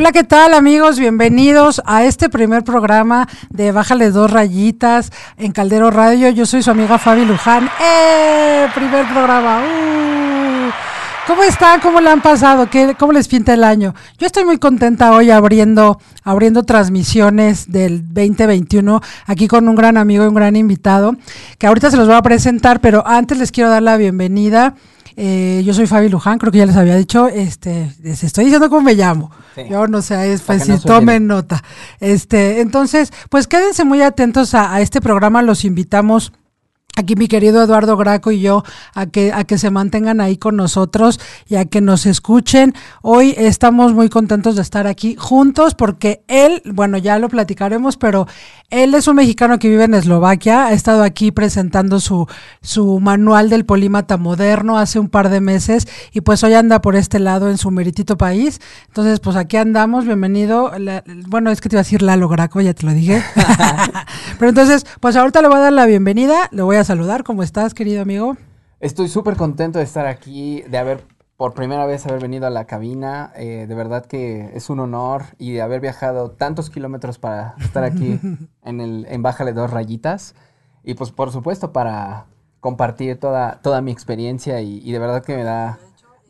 Hola, ¿qué tal amigos? Bienvenidos a este primer programa de Bájale dos rayitas en Caldero Radio. Yo soy su amiga Fabi Luján. ¡Eh! Primer programa. ¡Uh! ¿Cómo están? ¿Cómo le han pasado? ¿Qué, ¿Cómo les pinta el año? Yo estoy muy contenta hoy abriendo, abriendo transmisiones del 2021 aquí con un gran amigo y un gran invitado que ahorita se los voy a presentar, pero antes les quiero dar la bienvenida. Eh, yo soy Fabi Luján, creo que ya les había dicho, este, les estoy diciendo cómo me llamo. Sí. Yo no sé, es, pues no se tomen nota. Este, entonces, pues quédense muy atentos a, a este programa, los invitamos. Aquí mi querido Eduardo Graco y yo a que a que se mantengan ahí con nosotros y a que nos escuchen. Hoy estamos muy contentos de estar aquí juntos porque él, bueno, ya lo platicaremos, pero él es un mexicano que vive en Eslovaquia, ha estado aquí presentando su su manual del polímata moderno hace un par de meses y pues hoy anda por este lado en su meritito país. Entonces, pues aquí andamos, bienvenido. La- bueno, es que te iba a decir Lalo Graco, ya te lo dije. Pero entonces, pues ahorita le voy a dar la bienvenida, le voy a saludar. ¿Cómo estás, querido amigo? Estoy súper contento de estar aquí, de haber por primera vez haber venido a la cabina. eh, de verdad que es un honor y de haber viajado tantos kilómetros para estar aquí en el en Bájale dos rayitas. Y pues por supuesto para compartir toda, toda mi experiencia y, y de verdad que me da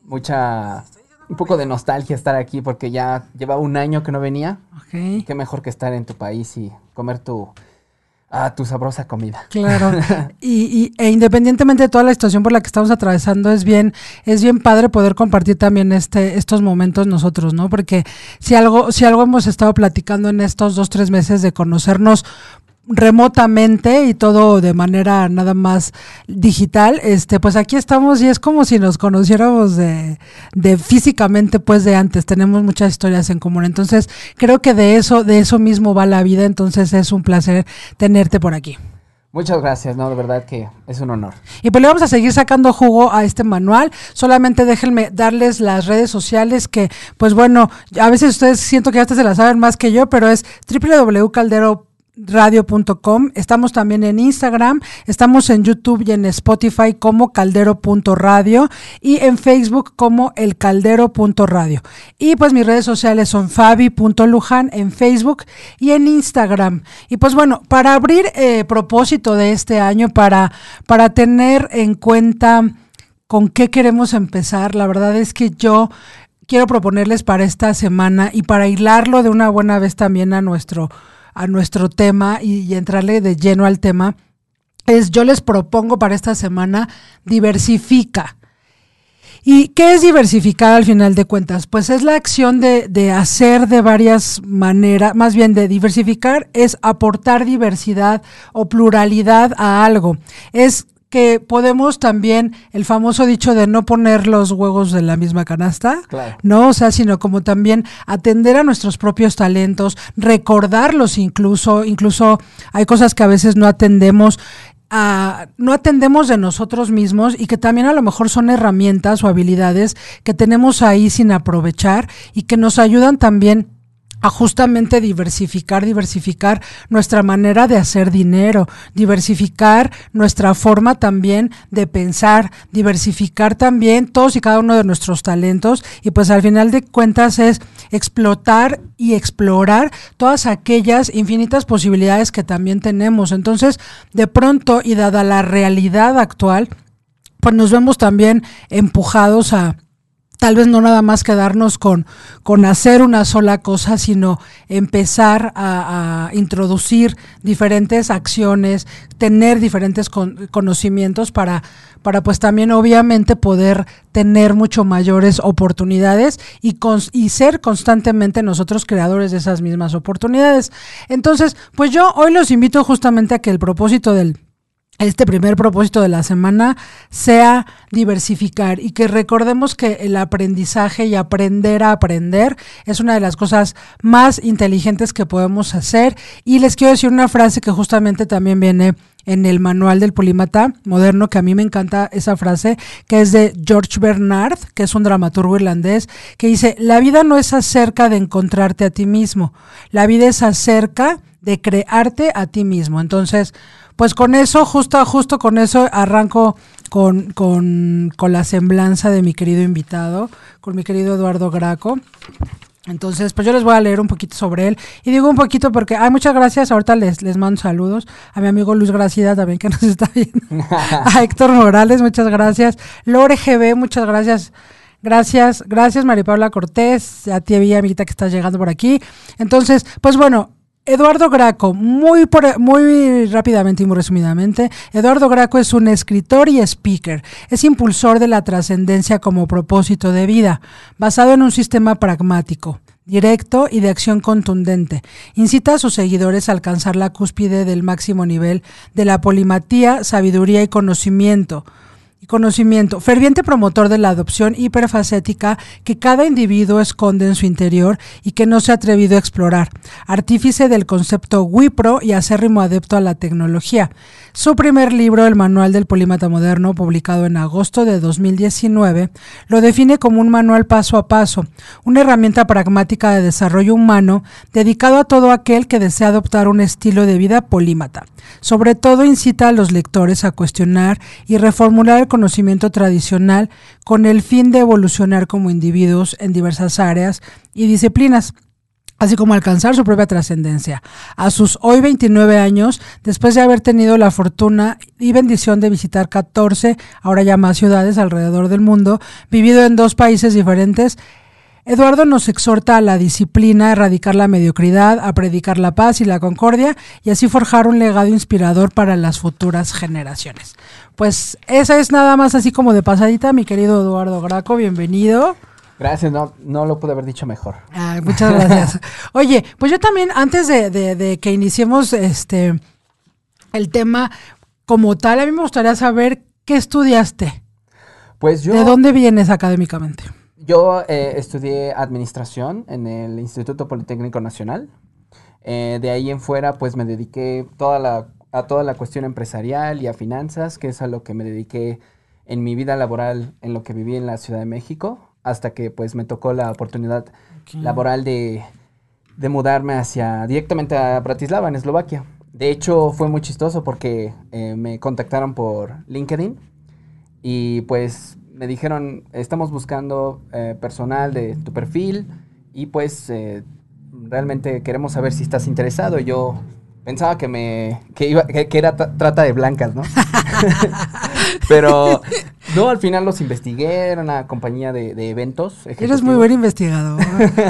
mucha, un poco de nostalgia estar aquí porque ya lleva un año que no venía. Qué mejor que estar en tu país y comer tu, ah, tu sabrosa comida. Claro. Y, y- e independientemente de toda la situación por la que estamos atravesando, es bien, es bien padre poder compartir también este, estos momentos nosotros, ¿no? Porque si algo, si algo hemos estado platicando en estos dos, tres meses de conocernos remotamente y todo de manera nada más digital, este, pues aquí estamos y es como si nos conociéramos de, de físicamente pues de antes, tenemos muchas historias en común, entonces creo que de eso, de eso mismo va la vida, entonces es un placer tenerte por aquí. Muchas gracias, no, de verdad que es un honor. Y pues le vamos a seguir sacando jugo a este manual. Solamente déjenme darles las redes sociales que, pues bueno, a veces ustedes siento que hasta se las saben más que yo, pero es www.caldero radio.com, estamos también en Instagram, estamos en YouTube y en Spotify como caldero.radio y en Facebook como elcaldero.radio. Y pues mis redes sociales son fabi.lujan en Facebook y en Instagram. Y pues bueno, para abrir eh, propósito de este año, para, para tener en cuenta con qué queremos empezar, la verdad es que yo quiero proponerles para esta semana y para hilarlo de una buena vez también a nuestro a nuestro tema y, entrarle de lleno al tema, es yo les propongo para esta semana diversifica. ¿Y qué es diversificar al final de cuentas? Pues es la acción de, de hacer de varias maneras, más bien de diversificar es aportar diversidad o pluralidad a algo. Es que podemos también, el famoso dicho de no poner los huevos en la misma canasta, Claro. ¿no? O sea, sino como también atender a nuestros propios talentos, recordarlos incluso, incluso hay cosas que a veces no atendemos. a- no atendemos de nosotros mismos y que también a lo mejor son herramientas o habilidades que tenemos ahí sin aprovechar y que nos ayudan también a justamente diversificar, diversificar nuestra manera de hacer dinero, diversificar nuestra forma también de pensar, diversificar también todos y cada uno de nuestros talentos y pues al final de cuentas es explotar y explorar todas aquellas infinitas posibilidades que también tenemos. Entonces, de pronto y dada la realidad actual, pues nos vemos también empujados a tal vez no nada más quedarnos con, con hacer una sola cosa, sino empezar a, introducir diferentes acciones, tener diferentes con- conocimientos para, para pues también obviamente poder tener mucho mayores oportunidades y, cons- y ser constantemente nosotros creadores de esas mismas oportunidades. Entonces, pues yo hoy los invito justamente a que el propósito del este primer propósito de la semana sea diversificar y que recordemos que el aprendizaje y aprender a aprender es una de las cosas más inteligentes que podemos hacer. Y les quiero decir una frase que justamente también viene en el manual del polímata moderno, que a mí me encanta esa frase, que es de George Bernard, que es un dramaturgo irlandés, que dice, la vida no es acerca de encontrarte a ti mismo, la vida es acerca de crearte a ti mismo. Entonces, pues con eso, justo, justo con eso arranco con, con, con la semblanza de mi querido invitado, con mi querido Eduardo Graco. Entonces, pues yo les voy a leer un poquito sobre él. Y digo un poquito porque, ay, muchas gracias. Ahorita les, les mando saludos a mi amigo Luis Gracida también que nos está viendo. a Héctor Morales, muchas gracias. Lore GB, muchas gracias. Gracias, gracias María Paula Cortés, a ti, amiguita que estás llegando por aquí. Entonces, pues bueno, Eduardo Graco, muy, muy rápidamente y muy resumidamente, Eduardo Graco es un escritor y speaker. Es impulsor de la trascendencia como propósito de vida, basado en un sistema pragmático, directo y de acción contundente. Incita a sus seguidores a alcanzar la cúspide del máximo nivel de la polimatía, sabiduría y conocimiento y conocimiento, ferviente promotor de la adopción hiperfacética que cada individuo esconde en su interior y que no se ha atrevido a explorar, artífice del concepto WIPRO y acérrimo adepto a la tecnología. Su primer libro, El Manual del Polímata Moderno, publicado en agosto de 2019, lo define como un manual paso a paso, una herramienta pragmática de desarrollo humano dedicado a todo aquel que desea adoptar un estilo de vida polímata. Sobre todo incita a los lectores a cuestionar y reformular el conocimiento tradicional con el fin de evolucionar como individuos en diversas áreas y disciplinas así como alcanzar su propia trascendencia. A sus hoy 29 años, después de haber tenido la fortuna y bendición de visitar 14, ahora ya más ciudades alrededor del mundo, vivido en dos países diferentes, Eduardo nos exhorta a la disciplina, a erradicar la mediocridad, a predicar la paz y la concordia y así forjar un legado inspirador para las futuras generaciones. Pues esa es nada más así como de pasadita, mi querido Eduardo Graco, bienvenido. Gracias, no, no lo pude haber dicho mejor. muchas gracias. Oye, pues yo también, antes de, que iniciemos este el tema como tal, a mí me gustaría saber qué estudiaste. Pues yo. ¿De dónde vienes académicamente? Yo eh, estudié administración en el Instituto Politécnico Nacional. Eh, de ahí en fuera, pues me dediqué toda la, a toda la cuestión empresarial y a finanzas, que es a lo que me dediqué en mi vida laboral, en lo que viví en la Ciudad de México hasta que pues me tocó la oportunidad laboral de, mudarme hacia directamente a Bratislava, en Eslovaquia. De hecho, fue muy chistoso porque eh, me contactaron por LinkedIn y pues me dijeron, estamos buscando eh, personal de tu perfil y pues eh, realmente queremos saber si estás interesado. Y yo pensaba que me que iba que, era trata de blancas, ¿no? Pero no, al final los investigué, era una compañía de, eventos. Eres muy buen investigador.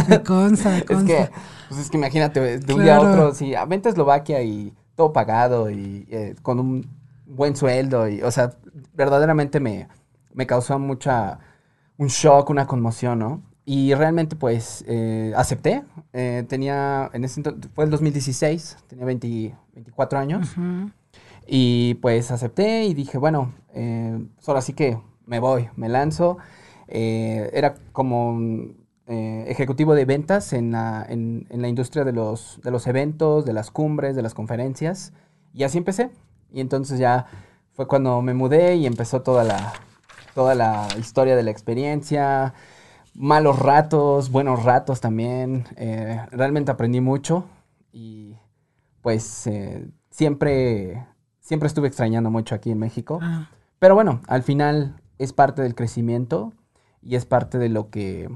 me consta, Es que, pues es que imagínate, de un día a otro, sí, a venta Eslovaquia y todo pagado y eh, con un buen sueldo. y O sea, verdaderamente me, me causó mucha, un shock, una conmoción, ¿no? Y realmente, pues, eh, acepté. Eh, tenía, en ese entonces, fue el 2016, tenía 24 años. Y pues acepté y dije, bueno, eh, solo así que me voy, me lanzo. Eh, era como ejecutivo de ventas en la, en, la industria de los, de los eventos, de las cumbres, de las conferencias. Y así empecé. Y entonces ya fue cuando me mudé y empezó toda la, toda la historia de la experiencia. Malos ratos, buenos ratos también. realmente aprendí mucho y pues siempre siempre estuve extrañando mucho aquí en México. Ah. Pero bueno, al final es parte del crecimiento y es parte de lo que,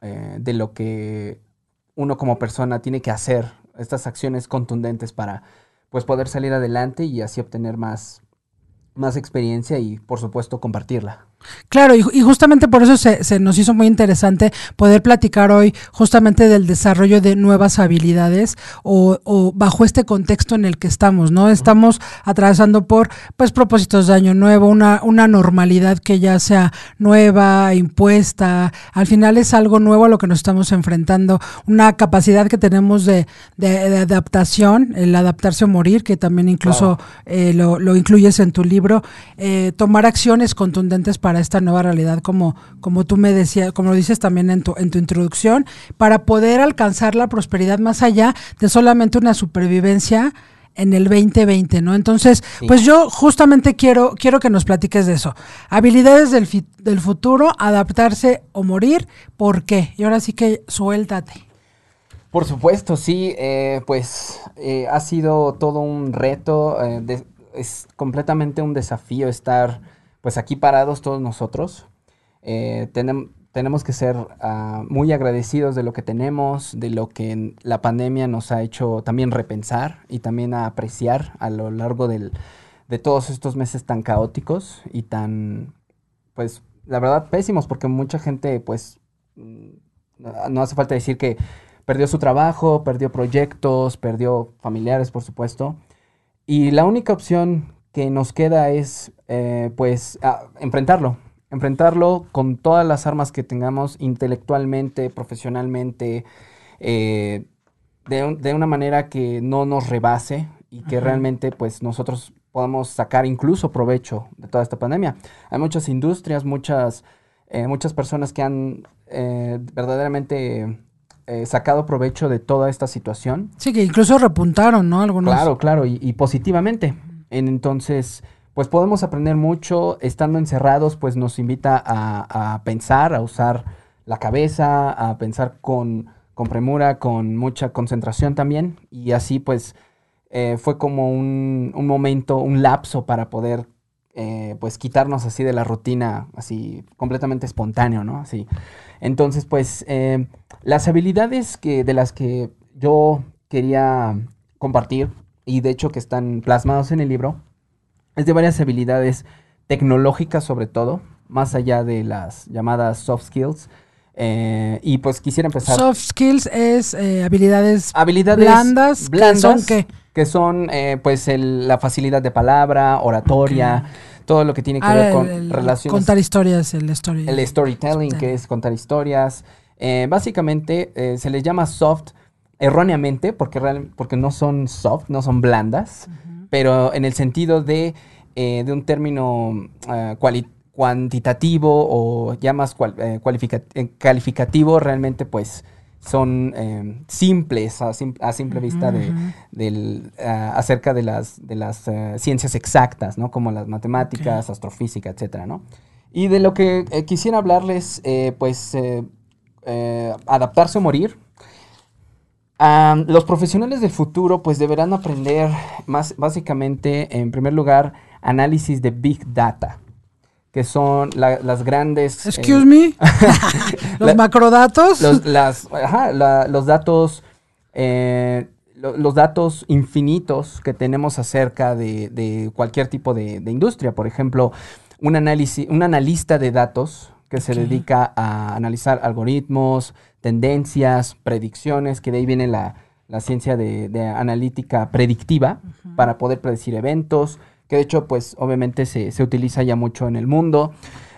eh, de lo que uno como persona tiene que hacer, estas acciones contundentes para pues, poder salir adelante y así obtener más, más experiencia y por supuesto compartirla. Claro, y, justamente por eso se, nos hizo muy interesante poder platicar hoy justamente del desarrollo de nuevas habilidades o, bajo este contexto en el que estamos, ¿no? Estamos atravesando por, pues, propósitos de año nuevo, una, una normalidad que ya sea nueva, impuesta, al final es algo nuevo a lo que nos estamos enfrentando, una capacidad que tenemos de, adaptación, el adaptarse o morir, que también incluso eh, lo, lo, incluyes en tu libro, eh, tomar acciones contundentes para para esta nueva realidad, como, como tú me decías, como lo dices también en tu, en tu introducción, para poder alcanzar la prosperidad más allá de solamente una supervivencia en el 2020, ¿no? Entonces, pues yo justamente quiero, quiero que nos platiques de eso. Habilidades del, del futuro, adaptarse o morir, ¿por qué? Y ahora sí que suéltate. Por supuesto, sí, eh, pues eh, ha sido todo un reto, eh, es completamente un desafío estar pues aquí parados todos nosotros. Eh, tenemos que ser ah, muy agradecidos de lo que tenemos, de lo que la pandemia nos ha hecho también repensar y también apreciar a lo largo del, de todos estos meses tan caóticos y tan, pues, la verdad, pésimos, porque mucha gente, pues, mm, no hace falta decir que perdió su trabajo, perdió proyectos, perdió familiares, por supuesto. Y la única opción que nos queda es, eh, pues, enfrentarlo. Enfrentarlo con todas las armas que tengamos intelectualmente, profesionalmente, eh, de, una manera que no nos rebase y que realmente, pues, nosotros podamos sacar incluso provecho de toda esta pandemia. Hay muchas industrias, muchas, eh, muchas personas que han verdaderamente sacado provecho de toda esta situación. Sí, que incluso repuntaron, ¿no? Algunos. Claro, claro, y positivamente. Entonces, pues podemos aprender mucho. Estando encerrados, pues nos invita a, pensar, a usar la cabeza, a pensar con, premura, con mucha concentración también. Y así, pues, eh, fue como un, momento, un lapso para poder, eh, pues, quitarnos así de la rutina, así completamente espontáneo, ¿no? Así. Entonces, pues, eh, las habilidades que, de las que yo quería compartir y de hecho que están plasmados en el libro, es de varias habilidades tecnológicas sobre todo, más allá de las llamadas soft skills. Eh, y pues quisiera empezar. Soft skills es eh, habilidades, habilidades blandas, blandas, que son qué? Que son eh, pues la facilidad de palabra, oratoria, todo lo que tiene que ah, ver con relaciones. Contar historias, el story. El storytelling, que es contar historias. básicamente se les llama soft erróneamente, porque, porque no son soft, no son blandas, pero en el sentido de, eh, de un término ah, cuantitativo o ya más eh, eh, calificativo, realmente pues son simples a, simple vista de, del, ah, acerca de las, de las ciencias exactas, ¿no? Como las matemáticas, astrofísica, etcétera, ¿no? Y de lo que quisiera hablarles, pues, adaptarse o morir, los profesionales del futuro pues deberán aprender más básicamente, en primer lugar, análisis de Big Data, que son las grandes... Eh, Excuse me. los macrodatos. Los, los datos... Eh, los datos infinitos que tenemos acerca de, cualquier tipo de, industria. Por ejemplo, un, análisis, un analista de datos que se dedica a analizar algoritmos, tendencias, predicciones, que de ahí viene la, ciencia de, analítica predictiva para poder predecir eventos, que de hecho, pues obviamente se, utiliza ya mucho en el mundo.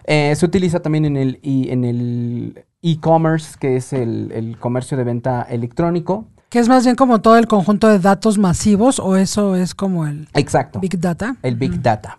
Eh, se utiliza también en el en el e-commerce, que es el, comercio de venta electrónico. Que es más bien como todo el conjunto de datos masivos, o eso es como el Exacto. Big Data. El Big Data.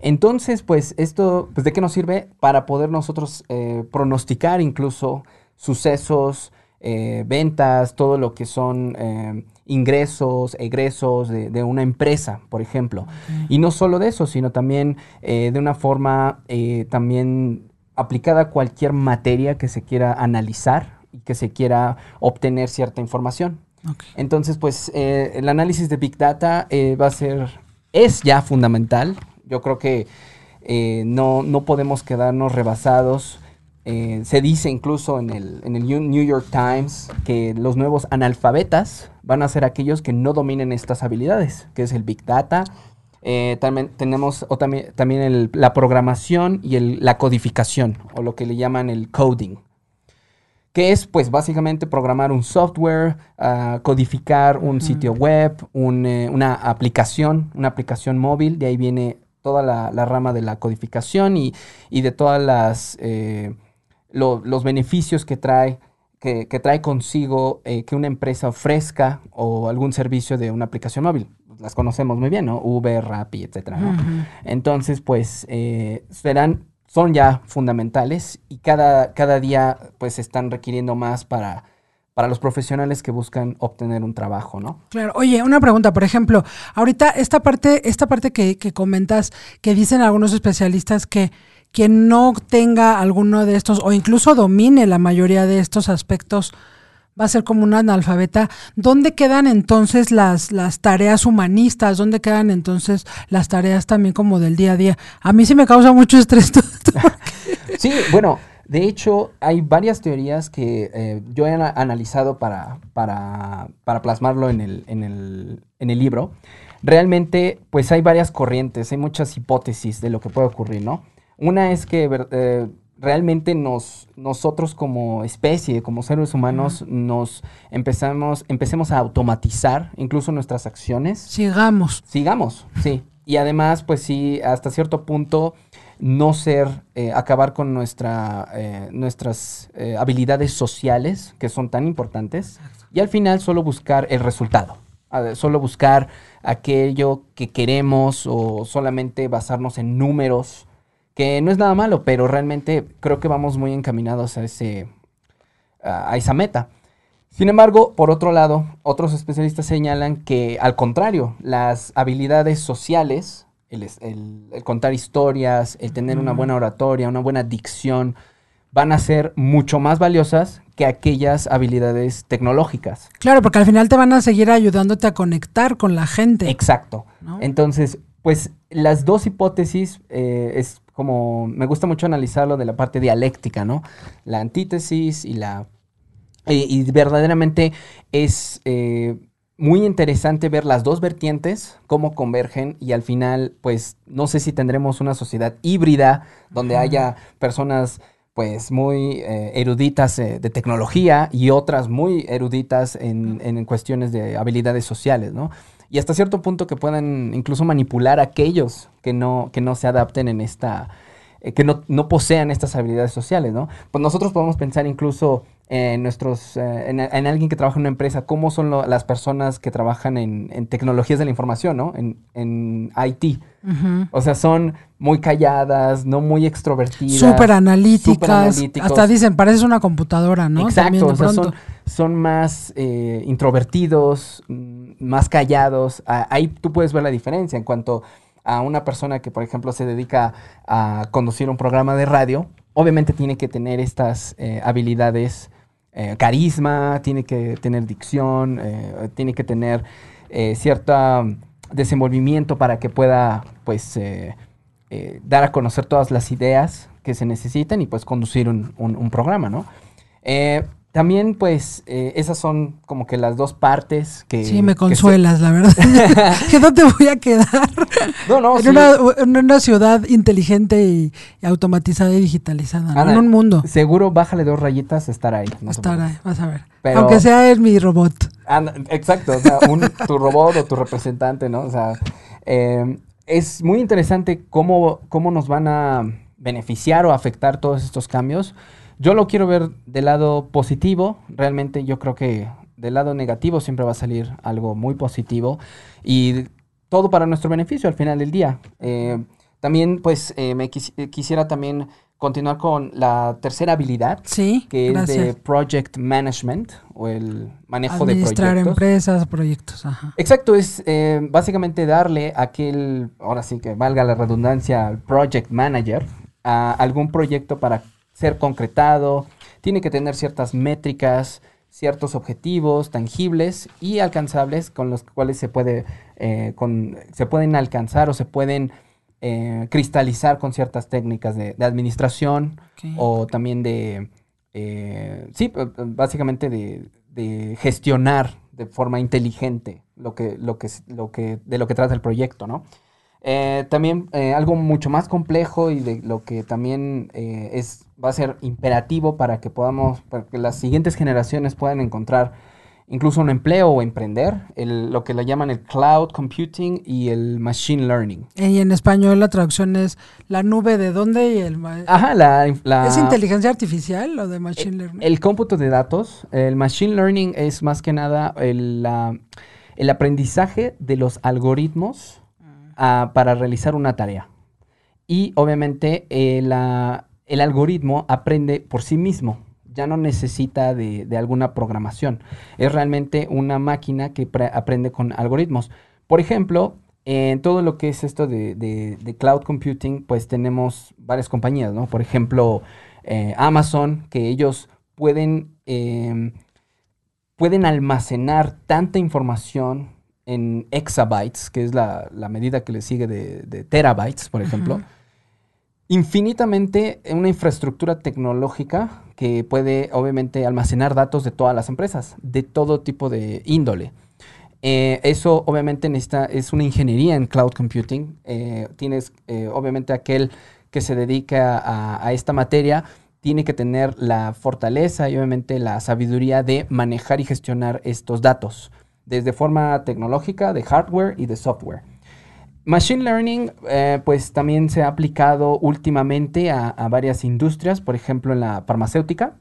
Entonces, pues, esto, pues, ¿de qué nos sirve? Para poder nosotros eh, pronosticar incluso sucesos, eh, ventas, todo lo que son eh, ingresos, egresos de, una empresa, por ejemplo. Y no solo de eso, sino también eh, de una forma también aplicada a cualquier materia que se quiera analizar y que se quiera obtener cierta información. Entonces, pues el análisis de Big Data va a ser, es ya fundamental. Yo creo que no, no podemos quedarnos rebasados eh, se dice incluso en el, New York Times que los nuevos analfabetas van a ser aquellos que no dominen estas habilidades, que es el Big Data. Eh, también tenemos también, la programación y la codificación, o lo que le llaman el coding, que es pues básicamente programar un software, ah, codificar un sitio web, eh, una aplicación, una aplicación móvil, de ahí viene toda la, rama de la codificación y, y de todas las los beneficios que trae, que, trae consigo eh, que una empresa ofrezca o algún servicio de una aplicación móvil. Las conocemos muy bien, ¿no? Uber, Rappi, etcétera, Entonces, pues, eh, serán, son ya fundamentales y cada, cada día, pues, están requiriendo más para para los profesionales que buscan obtener un trabajo, ¿no? Claro. Oye, una pregunta, por ejemplo, ahorita esta parte, esta parte que, que comentas, que dicen algunos especialistas que quien no tenga alguno de estos o incluso domine la mayoría de estos aspectos va a ser como un analfabeta. ¿Dónde quedan entonces las, las tareas humanistas? ¿Dónde quedan entonces las tareas también como del día a día? A mí sí me causa mucho estrés. sí, bueno, De hecho, hay varias teorías que eh, yo he analizado para, para, para plasmarlo en el, en, el, en el, libro. Realmente, pues hay varias corrientes, hay muchas hipótesis de lo que puede ocurrir, ¿no? Una es que eh, realmente nos, nosotros como especie, como seres humanos, nos empezamos, empecemos a automatizar incluso nuestras acciones. Sigamos. Sigamos, sí. Y además, pues sí, hasta cierto punto no ser, eh, acabar con nuestra, eh, nuestras eh, habilidades sociales, que son tan importantes, y al final solo buscar el resultado, solo buscar aquello que queremos o solamente basarnos en números, que no es nada malo, pero realmente creo que vamos muy encaminados a, ese, a esa meta. Sin embargo, por otro lado, otros especialistas señalan que al contrario, las habilidades sociales, el, contar historias, el tener una buena oratoria, una buena dicción, van a ser mucho más valiosas que aquellas habilidades tecnológicas. Claro, porque al final te van a seguir ayudándote a conectar con la gente. Exacto. Entonces, pues las dos hipótesis eh, es como, me gusta mucho analizarlo de la parte dialéctica, ¿no? La antítesis y la... y verdaderamente es... Eh, muy interesante ver las dos vertientes, cómo convergen y al final, pues no sé si tendremos una sociedad híbrida donde haya personas pues muy eh, eruditas eh, de tecnología y otras muy eruditas en, en, cuestiones de habilidades sociales, ¿no? Y hasta cierto punto que puedan incluso manipular a aquellos que no, que no se adapten en esta, eh, que no, no, posean estas habilidades sociales, ¿no? Pues nosotros podemos pensar incluso en nuestros, eh, en, alguien que trabaja en una empresa, cómo son las personas que trabajan en, tecnologías de la información, ¿no? En, en IT. O sea, son muy calladas, no muy extrovertidas. Súper analíticas. Hasta dicen, pareces una computadora, ¿no? Exacto, o sea, son, son, más eh, introvertidos, mm, más callados. ahí tú puedes ver la diferencia en cuanto a una persona que, por ejemplo, se dedica a conducir un programa de radio, obviamente tiene que tener estas eh, habilidades eh, carisma, tiene que tener dicción, eh, tiene que tener eh, cierto desenvolvimiento para que pueda, pues, dar a conocer todas las ideas que se necesitan y, pues, conducir un, un programa, ¿no? También, pues, eh, esas son como que las dos partes que... Sí, me consuelas, la verdad. que no te voy a quedar. No, no, en, una, en una, ciudad inteligente y, automatizada y digitalizada, en un mundo. Seguro, bájale dos rayitas, estar ahí. estar ahí, vas a ver. Aunque sea es mi robot. exacto, o sea, tu robot o tu representante, ¿no? O sea, em, es muy interesante cómo, cómo nos van a beneficiar o afectar todos estos cambios yo lo quiero ver del lado positivo. Realmente yo creo que del lado negativo siempre va a salir algo muy positivo. Y todo para nuestro beneficio al final del día. Eh, también, pues, eh, me eh, quisiera también continuar con la tercera habilidad, sí, que es de project management o el manejo de proyectos. Administrar empresas, proyectos, Exacto, es básicamente darle aquel, ahora sí que valga la redundancia, project manager a algún proyecto para ser concretado, tiene que tener ciertas métricas, ciertos objetivos tangibles y alcanzables con los cuales se, puede, eh, con, se pueden alcanzar o se pueden eh, cristalizar con ciertas técnicas de, administración o también de, eh, sí, básicamente de, de, gestionar de forma inteligente lo que, lo que, lo que, de lo que trata el proyecto, ¿no? Eh, también eh, algo mucho más complejo y de lo que también eh, es, va a ser imperativo para que podamos, para que las siguientes generaciones puedan encontrar incluso un empleo o emprender, el, lo que le llaman el cloud computing y el machine learning. Y en español la traducción es la nube de dónde y el... Ajá, la, ¿Es inteligencia artificial o de machine learning? El cómputo de datos, el machine learning es más que nada el, el aprendizaje de los algoritmos para realizar una tarea. Y obviamente eh, el algoritmo aprende por sí mismo, ya no necesita de, alguna programación. Es realmente una máquina que aprende con algoritmos. Por ejemplo, en todo lo que es esto de, cloud computing, pues tenemos varias compañías, ¿no? Por ejemplo, eh, Amazon, que ellos pueden, em, pueden almacenar tanta información en exabytes, que es la, medida que le sigue de, terabytes, por ejemplo, infinitamente una infraestructura tecnológica que puede obviamente almacenar datos de todas las empresas, de todo tipo de índole. Eh, eso obviamente necesita, es una ingeniería en cloud computing. Eh, tienes eh, obviamente aquel que se dedica a, a, esta materia, tiene que tener la fortaleza y obviamente la sabiduría de manejar y gestionar estos datos, desde forma tecnológica, de hardware y de software. Machine Learning, eh, pues también se ha aplicado últimamente a, varias industrias, por ejemplo en la farmacéutica.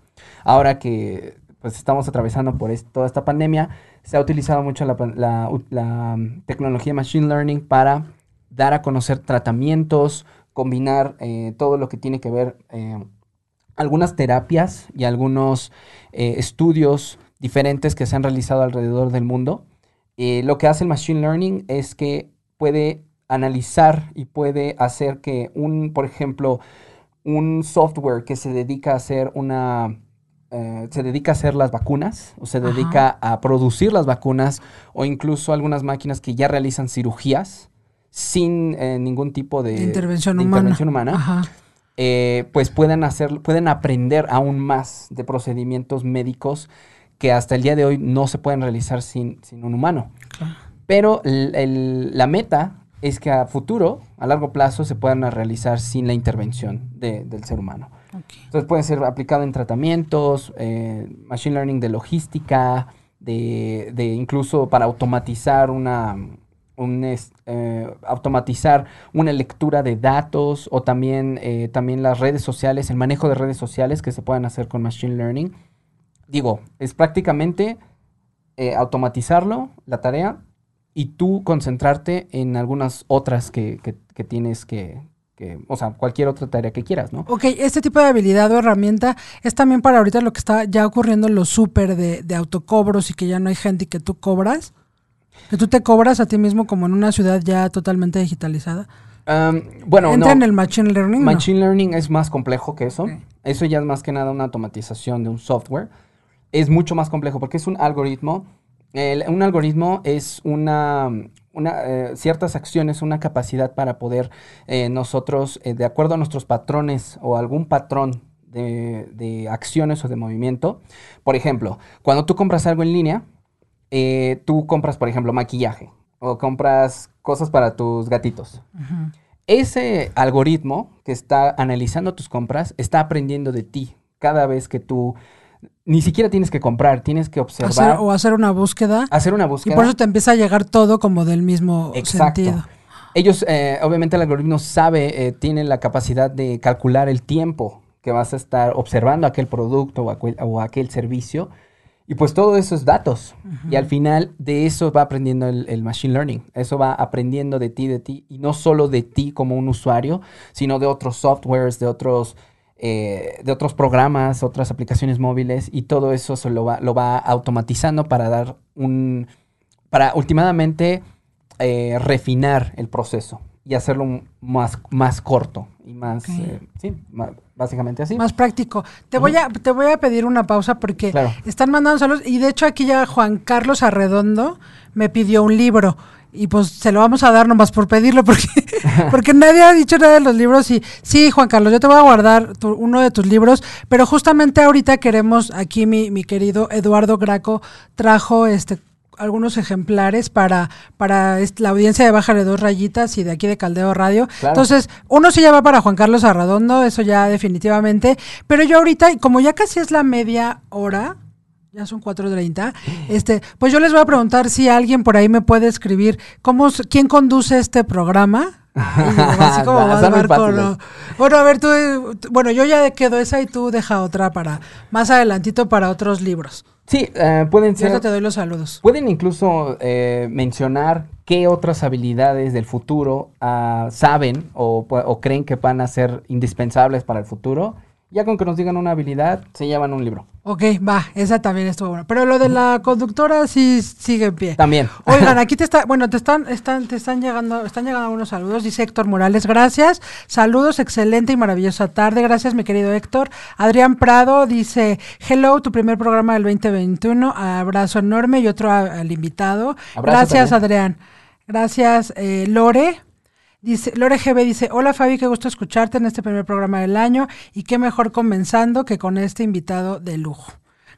Ahora que pues estamos atravesando por toda esta pandemia, se ha utilizado mucho la, tecnología Machine Learning para dar a conocer tratamientos, combinar eh, todo lo que tiene que ver eh, algunas terapias y algunos estudios diferentes que se han realizado alrededor del mundo. lo que hace el Machine Learning es que puede analizar y puede hacer que un, por ejemplo, un software que se dedica a hacer una, eh, se dedica a hacer las vacunas o se dedica a producir las vacunas o incluso algunas máquinas que ya realizan cirugías sin eh, ningún tipo de, intervención humana, humana eh, pues pueden hacer, pueden aprender aún más de procedimientos médicos que hasta el día de hoy no se pueden realizar sin, un humano. Pero la meta es que a futuro, a largo plazo, se puedan realizar sin la intervención del ser humano. Entonces puede ser aplicado en tratamientos, eh, machine learning de logística, de, incluso para automatizar una, eh, automatizar una lectura de datos o también, eh, también las redes sociales, el manejo de redes sociales que se pueden hacer con machine learning. Digo, es prácticamente automatizarlo, la tarea, y tú concentrarte en algunas otras que, que, tienes que, que, o sea, cualquier otra tarea que quieras, ¿no? Ok, este tipo de habilidad o herramienta es también para ahorita lo que está ya ocurriendo en los súper de, de autocobros y que ya no hay gente y que tú cobras. Que tú te cobras a ti mismo como en una ciudad ya totalmente digitalizada. bueno, ¿Entra en el Machine Learning? Machine Learning es más complejo que eso. Eso ya es más que nada una automatización de un software. Es mucho más complejo porque es un algoritmo. Un algoritmo es una, eh, ciertas acciones, una capacidad para poder eh, nosotros, eh, de acuerdo a nuestros patrones o algún patrón de, acciones o de movimiento, por ejemplo, cuando tú compras algo en línea, tú compras, por ejemplo, maquillaje o compras cosas para tus gatitos. Ese algoritmo que está analizando tus compras está aprendiendo de ti. Cada vez que tú ni siquiera tienes que comprar, tienes que observar. o hacer una búsqueda. Hacer una búsqueda. Y por eso te empieza a llegar todo como del mismo Exacto. sentido. Ellos, eh, obviamente el algoritmo sabe, eh, tiene la capacidad de calcular el tiempo que vas a estar observando aquel producto o aquel, servicio. Y pues todo eso es datos. Y al final de eso va aprendiendo el, el, machine learning. Eso va aprendiendo de ti, de ti. Y no solo de ti como un usuario, sino de otros softwares, de otros eh, de otros programas, otras aplicaciones móviles y todo eso se lo va, lo va automatizando para dar un, para últimamente eh, refinar el proceso y hacerlo más, más corto y más, eh, sí, básicamente así. Más práctico. Te voy a, te voy a pedir una pausa porque están mandando saludos y de hecho aquí ya Juan Carlos Arredondo me pidió un libro y pues se lo vamos a dar nomás por pedirlo porque, porque nadie ha dicho nada de los libros y sí, Juan Carlos, yo te voy a guardar uno de tus libros, pero justamente ahorita queremos, aquí mi, mi querido Eduardo Graco trajo este algunos ejemplares para, para la audiencia de Bájale Dos Rayitas y de aquí de Caldeo Radio. Entonces, uno ya va para Juan Carlos Arradondo, eso ya definitivamente. Pero yo ahorita, como ya casi es la media hora, ya son 4.30. Este, pues yo les voy a preguntar si alguien por ahí me puede escribir cómo, quién conduce este programa. así como Bueno, a ver, tú, bueno, yo ya quedo esa y tú deja otra para más adelantito para otros libros. Sí, eh, pueden ser. te doy los saludos. Pueden incluso eh, mencionar qué otras habilidades del futuro ah, saben o, o creen que van a ser indispensables para el futuro ya con que nos digan una habilidad, se llevan un libro. Ok, va, esa también estuvo buena. Pero lo de la conductora sí sigue en pie. También. Oigan, aquí te está, bueno, te están, están, te están llegando, están llegando unos saludos. Dice Héctor Morales, gracias. Saludos, excelente y maravillosa tarde. Gracias, mi querido Héctor. Adrián Prado dice, hello, tu primer programa del 2021. Abrazo enorme y otro al invitado. gracias, Adrián. Gracias, eh, Lore. Dice, Lore GB dice, hola Fabi, qué gusto escucharte en este primer programa del año y qué mejor comenzando que con este invitado de lujo.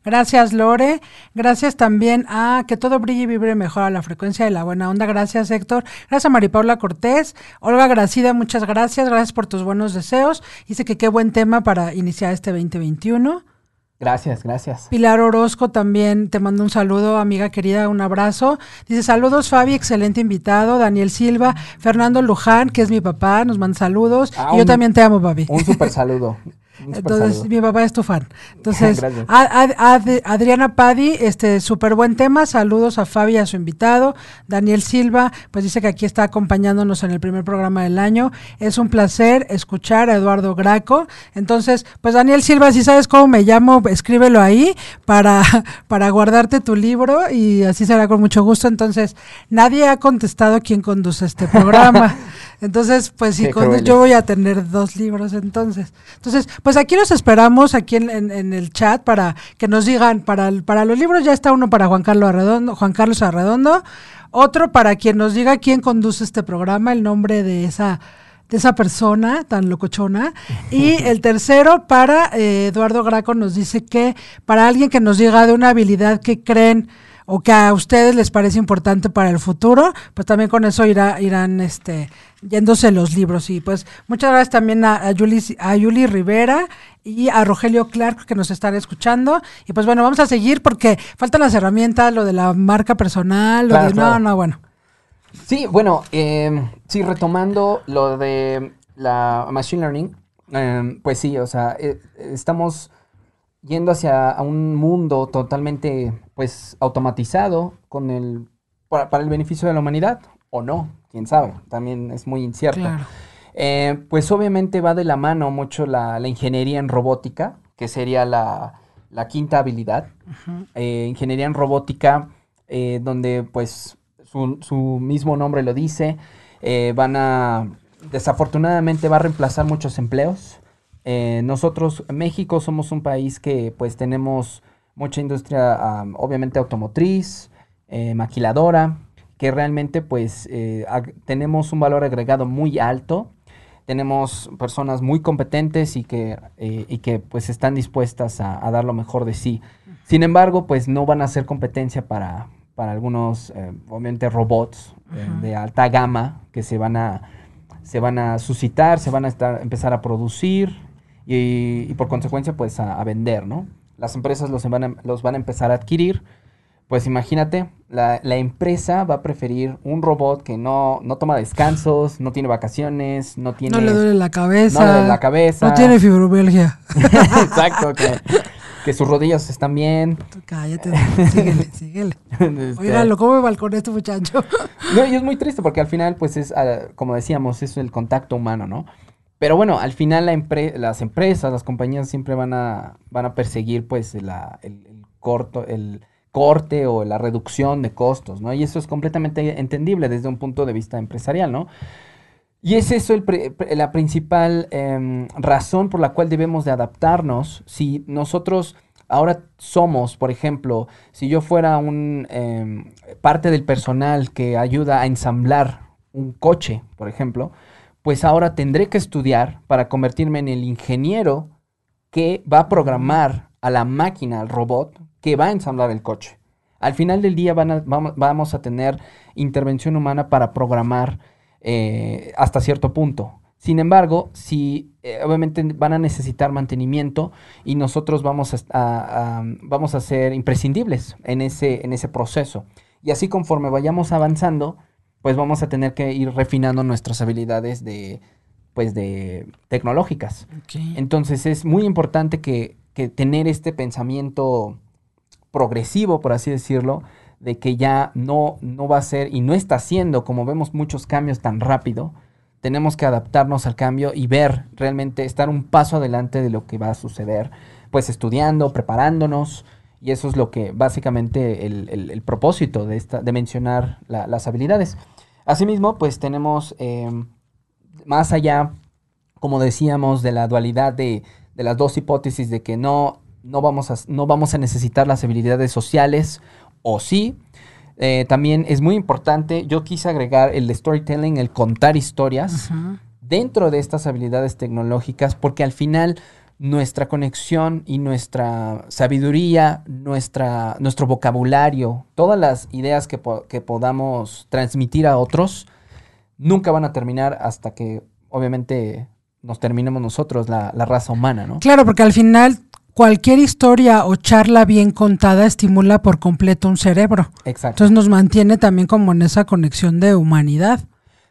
Gracias, Lore. Gracias también a que todo brille y vibre mejor a la frecuencia de la buena onda. Gracias, Héctor. Gracias a Maripaula Cortés. Olga Gracida, muchas gracias. Gracias por tus buenos deseos. Dice que qué buen tema para iniciar este 2021. Gracias, gracias. Pilar Orozco también te mando un saludo, amiga querida, un abrazo. Dice saludos Fabi, excelente invitado. Daniel Silva, Fernando Luján, que es mi papá, nos manda saludos. Ah, y yo un- también te amo, Fabi. Un super saludo. Entonces, saludo. mi papá es tu fan. Entonces, Ad- Adriana Padi, este súper buen tema. Saludos a Fabi a su invitado. Daniel Silva, pues dice que aquí está acompañándonos en el primer programa del año. Es un placer escuchar a Eduardo Graco. Entonces, pues Daniel Silva, si sabes cómo me llamo, escríbelo ahí para, para guardarte tu libro y así será con mucho gusto. Entonces, nadie ha contestado quién conduce este programa. Entonces, pues condu- crueles. yo voy a tener dos libros entonces. Entonces, pues aquí los esperamos, aquí en, en- en el chat, para que nos digan, para, el- para los libros ya está uno para Juan Carlos Arredondo, Juan Carlos Arredondo, otro para quien nos diga quién conduce este programa, el nombre de esa de esa persona tan locochona. Y el tercero para eh, Eduardo Graco nos dice que para alguien que nos diga de una habilidad que creen o que a ustedes les parece importante para el futuro, pues también con eso irá, irán este, yéndose los libros. Y pues muchas gracias también a, a, Yuli, a Yuli Rivera y a Rogelio Clark que nos están escuchando. Y pues bueno, vamos a seguir porque faltan las herramientas, lo de la marca personal, lo Claro, de... claro. No, no, bueno. Sí, bueno, eh, sí, retomando lo de la Machine Learning, eh, pues sí, o sea, eh, estamos yendo hacia un mundo totalmente, pues, automatizado con el, para, para el beneficio de la humanidad, o no, quién sabe, también es muy incierto. Claro. Eh, pues obviamente va de la mano mucho la, la ingeniería en robótica, que sería la, la quinta habilidad. Eh, ingeniería en robótica, eh, donde pues su, su mismo nombre lo dice, van a, desafortunadamente va a reemplazar muchos empleos. Nosotros, México, somos un país que pues tenemos mucha industria, am, obviamente automotriz, eh, maquiladora, que realmente pues eh, tenemos un valor agregado muy alto. Tenemos personas muy competentes y que, eh, y que pues están dispuestas a, a dar lo mejor de sí. Sin embargo, pues no van a ser competencia para, para algunos, obviamente, robots de alta gama que se van a, se van a suscitar, se van a estar, empezar a producir y, y por consecuencia, pues a, a vender, ¿no? Las empresas los van a, los van a empezar a adquirir. Pues imagínate, la, la empresa va a preferir un robot que no, no toma descansos, no tiene vacaciones, no tiene... No le duele la cabeza. no le duele la cabeza. No tiene fibromialgia. Exacto, que, que sus rodillas están bien. Tú Cállate, síguele, síguele. Este, Oígalo, ¿cómo me balconé este muchacho? No, y es muy triste porque al final, pues es, ah, como decíamos, es el contacto humano, ¿no? Pero bueno, al final las empresas, las compañías siempre van a, van a perseguir, pues, el, el corto, el corte o la reducción de costos, ¿no? Y eso es completamente entendible desde un punto de vista empresarial, ¿no? Y es eso la principal em, razón por la cual debemos de adaptarnos. Si nosotros ahora somos, por ejemplo, si yo fuera un em, parte del personal que ayuda a ensamblar un coche, por ejemplo, pues ahora tendré que estudiar para convertirme en el ingeniero que va a programar a la máquina, al robot, que va a ensamblar el coche. Al final del día vamos, a tener intervención humana para programar eh, hasta cierto punto. Sin embargo, si eh, obviamente van a necesitar mantenimiento y nosotros vamos a- a- vamos a ser imprescindibles en ese, en ese proceso. Y así conforme vayamos avanzando, pues vamos a tener que ir refinando nuestras habilidades de, pues de tecnológicas. Entonces es muy importante que, que tener este pensamiento progresivo, por así decirlo, de que ya no, no va a ser y no está haciendo, como vemos muchos cambios tan rápido, tenemos que adaptarnos al cambio y ver realmente, estar un paso adelante de lo que va a suceder, pues estudiando, preparándonos, y eso es lo que básicamente el, el- el propósito de, esta, de mencionar la- las habilidades. Asimismo, pues tenemos em, más allá, como decíamos, de la dualidad de, de las dos hipótesis de que no, no, vamos a, no vamos a necesitar las habilidades sociales, o sí, Eh, también es muy importante, yo quise agregar el storytelling, el contar historias dentro de estas habilidades tecnológicas, porque al final nuestra conexión y nuestra sabiduría, nuestra, nuestro vocabulario, todas las ideas que, que podamos transmitir a otros, nunca van a terminar hasta que obviamente nos terminemos nosotros, la, la, raza humana, ¿no? Claro, porque al final cualquier historia o charla bien contada estimula por completo un cerebro. Exacto. Entonces nos mantiene también como en esa conexión de humanidad.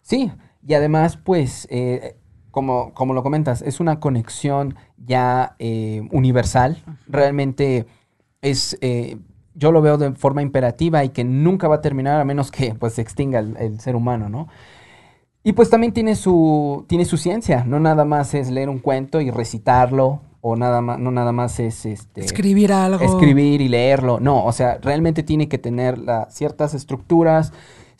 Sí, y además, pues, eh, como, como lo comentas, es una conexión ya eh, universal. Realmente es, eh, yo lo veo de forma imperativa y que nunca va a terminar a menos que pues se extinga el, el ser humano, ¿no? Y pues también tiene su, tiene su ciencia, no nada más es leer un cuento y recitarlo, o nada más, no nada más es este, escribir algo. Escribir y leerlo, no, o sea, realmente tiene que tener la, ciertas estructuras,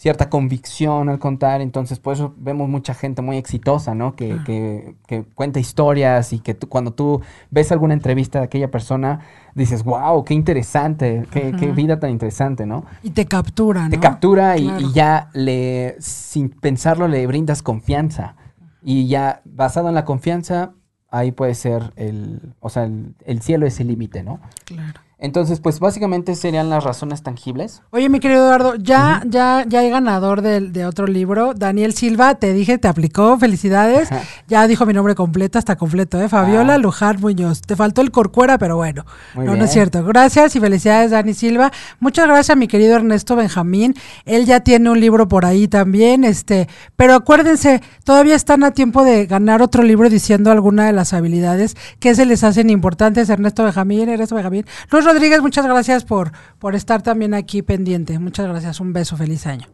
cierta convicción al contar, entonces por eso vemos mucha gente muy exitosa, ¿no? Que, que, que cuenta historias y que tú, cuando tú ves alguna entrevista de aquella persona, dices, wow, qué interesante, qué, qué vida tan interesante, ¿no? Y te captura, ¿no? Te captura y, y, ya le, sin pensarlo, le brindas confianza. Y ya basado en la confianza, ahí puede ser el, o sea, el, el cielo es el límite, ¿no? Claro. Entonces, pues básicamente serían las razones tangibles. Oye, mi querido Eduardo, ya, uh -huh. ya, ya hay ganador de, de, otro libro. Daniel Silva, te dije, te aplicó, felicidades. ya dijo mi nombre completo, hasta completo, ¿eh? Fabiola ah. Luján Muñoz. Te faltó el Corcuera, pero bueno. Muy no, bien. no es cierto. Gracias y felicidades, Dani Silva. Muchas gracias a mi querido Ernesto Benjamín. Él ya tiene un libro por ahí también. Este, pero acuérdense, todavía están a tiempo de ganar otro libro diciendo alguna de las habilidades que se les hacen importantes. Ernesto Benjamín, Ernesto Benjamín. Luis Rodríguez, muchas gracias por, por estar también aquí pendiente. Muchas gracias. Un beso, feliz año.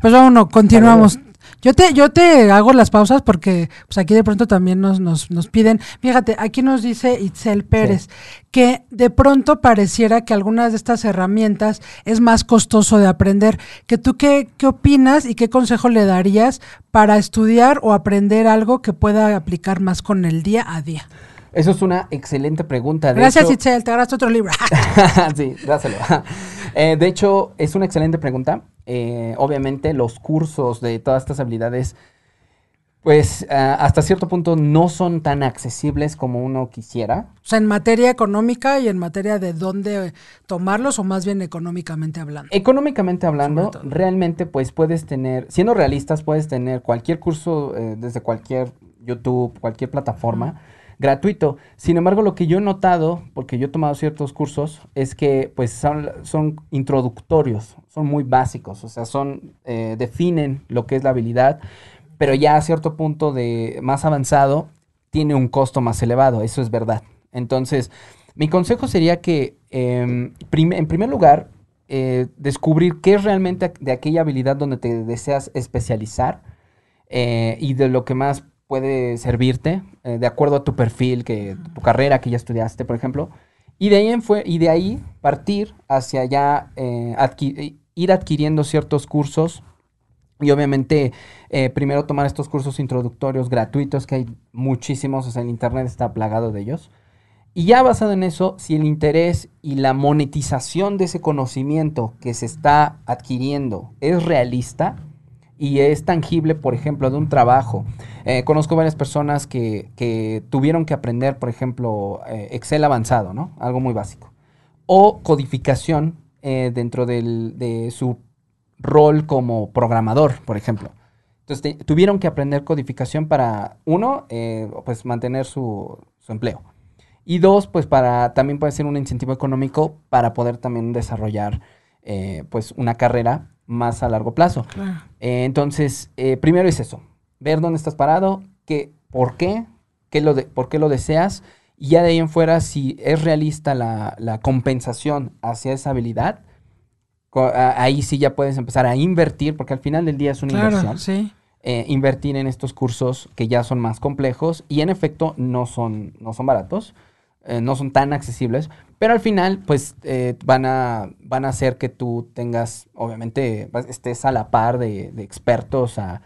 Pues vámonos, continuamos. Yo te, yo te hago las pausas porque pues aquí de pronto también nos, nos, nos piden. Fíjate, aquí nos dice Itzel Pérez sí. que de pronto pareciera que algunas de estas herramientas es más costoso de aprender. Que tú qué, qué opinas y qué consejo le darías para estudiar o aprender algo que pueda aplicar más con el día a día? Eso es una excelente pregunta. De Gracias, hecho, Itzel, te agarraste otro libro. sí, dáselo. Eh, de hecho, es una excelente pregunta. Eh, obviamente, los cursos de todas estas habilidades, pues uh, hasta cierto punto no son tan accesibles como uno quisiera. O sea, en materia económica y en materia de dónde tomarlos, o más bien económicamente hablando. Económicamente hablando, realmente, pues puedes tener, siendo realistas, puedes tener cualquier curso eh, desde cualquier YouTube, cualquier plataforma. Uh -huh gratuito. Sin embargo, lo que yo he notado, porque yo he tomado ciertos cursos, es que pues son, introductorios, son muy básicos, o sea, son, eh, definen lo que es la habilidad, pero ya a cierto punto de más avanzado tiene un costo más elevado, eso es verdad. Entonces, mi consejo sería que, prim en primer lugar, eh, descubrir qué es realmente de aquella habilidad donde te deseas especializar eh, y de lo que más puede servirte eh, de acuerdo a tu perfil, que tu carrera que ya estudiaste, por ejemplo. Y de ahí, en fue, y de ahí partir hacia ya eh, adqui ir adquiriendo ciertos cursos y obviamente eh, primero tomar estos cursos introductorios gratuitos, que hay muchísimos, o sea, el internet está plagado de ellos. Y ya basado en eso, si el interés y la monetización de ese conocimiento que se está adquiriendo es realista, y es tangible, por ejemplo, de un trabajo. Eh, conozco varias personas que, que, tuvieron que aprender, por ejemplo, eh, Excel avanzado, ¿no? Algo muy básico. O codificación eh, dentro del, de su rol como programador, por ejemplo. Entonces, tuvieron que aprender codificación para, uno, pues mantener su, su empleo. Y dos, pues para, también puede ser un incentivo económico para poder también desarrollar, pues, una carrera más a largo plazo. Eh, entonces, eh, primero es eso, ver dónde estás parado, qué, por qué, qué lo de, por qué lo deseas, y ya de ahí en fuera, si es realista la, la compensación hacia esa habilidad, ahí sí ya puedes empezar a invertir, porque al final del día es una claro, inversión. Sí. Eh, invertir en estos cursos que ya son más complejos y en efecto no son, no son baratos, eh, no son tan accesibles, pero al final pues eh, van, a, van a hacer que tú tengas, obviamente, estés a la par de, expertos, a,